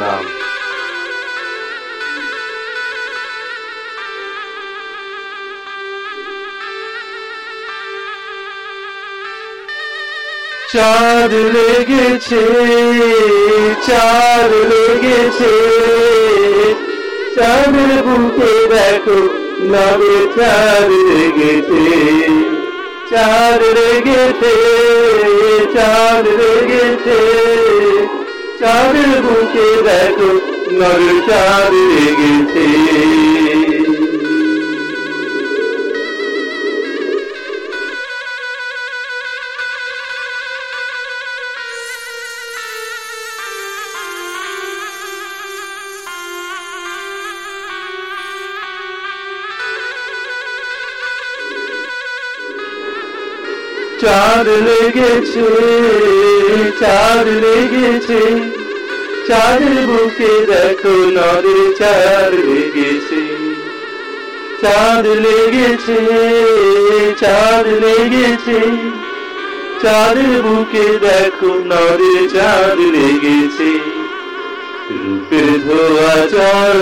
làm চাঁদ লেগেছে চাঁদ লেগেছে। চাঁদের বুকে দেখো নবে চাঁদ লেগেছে। চাঁদ লেগেছে চাঁদ লেগেছে। চাঁদের বুকে দেখো নবে চাঁদ লেগেছে। চাঁদ লেগেছে চার লেগেছে। চাঁদের বুকে দেখো, নদে চার লেগেছে। চাঁদ লেগেছে চার লেগেছে। চাঁদের বুকে দেখো, নদে চাঁদ লেগেছে। রূপের ধোয়া জল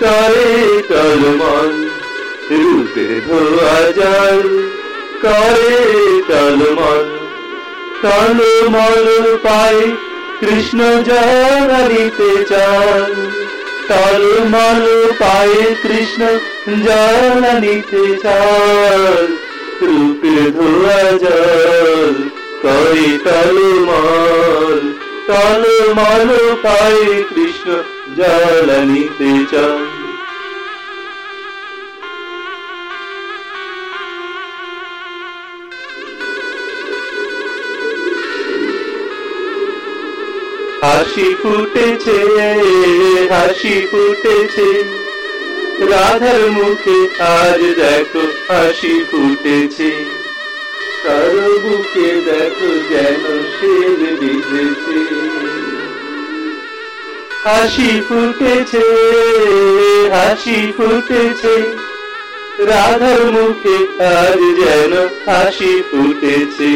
করে টলমল রূপের ধোয়া জল করে টলমল টলমল পায় কৃষ্ণ জানিতে চান টলমল পায় কৃষ্ণ জানিতে চান রূপের ধোয়া জল করে টলমল টলমল পায় কৃষ্ণ জানিতে চান হাসি ফুটেছে হাসি ফুটেছে। রাধার মুখে আজ দেখো হাসি ফুটেছে। কারও বুকে দেখো যেন শের বিঁধেছে হাসি ফুটেছে হাসি ফুটেছে। রাধার মুখে আজ যেন হাসি ফুটেছে।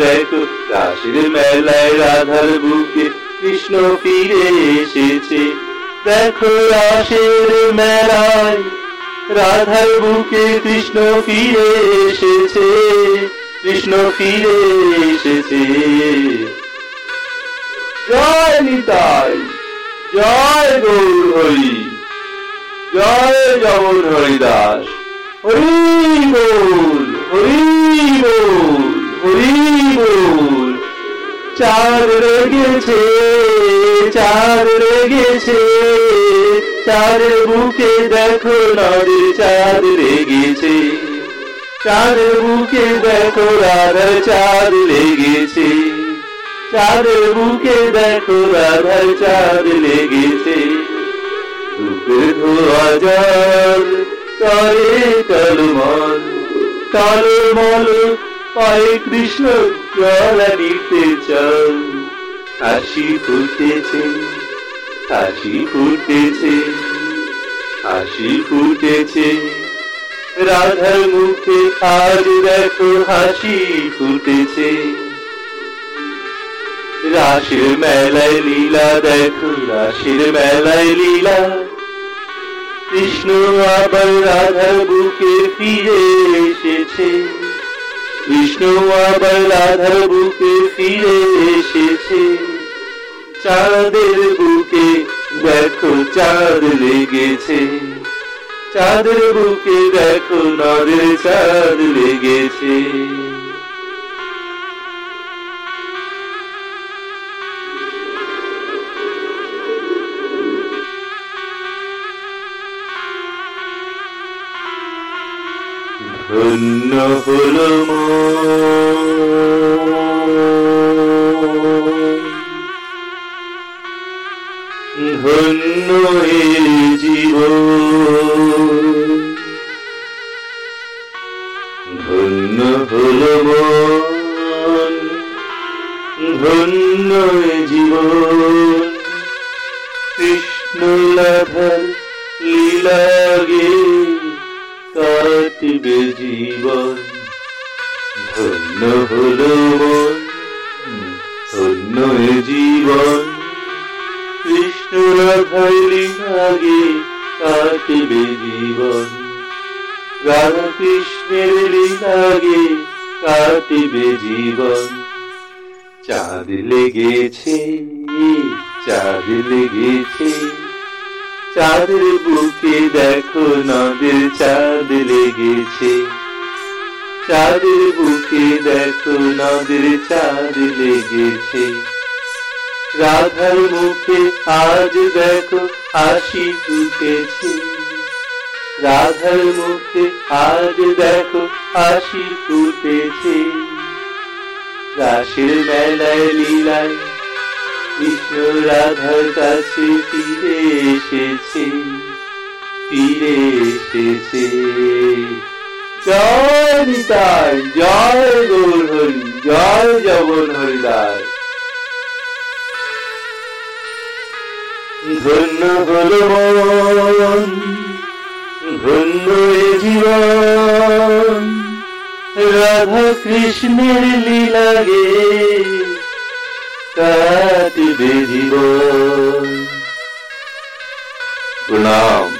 দেখো রাসের মেলায় রাধার বুকে কৃষ্ণ ফিরে এসেছে। দেখো রাসের মেলায়, রাধার বুকে কৃষ্ণ ফিরে এসেছে। কৃষ্ণ ফিরে এসেছে। জয় নিতাই, জয় গৌর হরি, জয় জগন হরিদাস। হরি বল হরি বল হরি বল চাঁদ লেগেছে চাঁদ লেগেছে চাঁদের বুকে দেখো নদী, চাঁদ লেগেছে চাঁদের বুকে দেখো রাধার চাঁদ লেগেছে। চাঁদের বুকে দেখো রাধার চাঁদ লেগেছে। রূপের ধোয়া জল, তরে টলমল টলমল পায়ে কৃষ্ণ জল নিতে চল হাসি ফুটেছে হাসি ফুটেছে হাসি ফুটেছে। রাধার মুখে আজ দেখো হাসি ফুটেছে। রাশের মেলায় লীলা দেখো রাশের মেলায় লীলা। কৃষ্ণ আবার রাধার বুকে ফিরে এসেছে। কৃষ্ণ আবার রাধার বুকে ফিরে এসেছে। চাঁদের বুকে দেখো, চাঁদ লেগেছে। চাঁদের বুকে দেখো, নদের চাঁদ লেগেছে। ধন্য হল ধন্য এ জীব ধন্য হল ধন্য এ জীবন কৃষ্ণ রাধার লীলাগে কাটিবে জীবন ধন্য হলো ধন্য জীবন কৃষ্ণ রাধার লীলাগে কাটিবে জীবন রাধা কৃষ্ণের লীলাগে কাটিবে জীবন চাঁদ লেগেছে চাঁদ লেগেছে চাঁদের বুকে দেখো নদের চাঁদ লেগেছে। চাঁদের বুকে দেখো নদের চাঁদ লেগেছে। রাধার মুখে আজ দেখো হাসি ফুটেছে। রাধার মুখে আজ দেখো হাসি ফুটেছে। রাসের মেলায় লীলায় কৃষ্ণ রাধার কাছে ফিরে এসেছে ফিরে এসেছে। জয় নিতাই, জয় গৌর হরি জয় জগন হরিদাস ধন্য হল ধন্য জীবন। রাধা কৃষ্ণের লীলাগে কাটিবে জীবন প্রণাম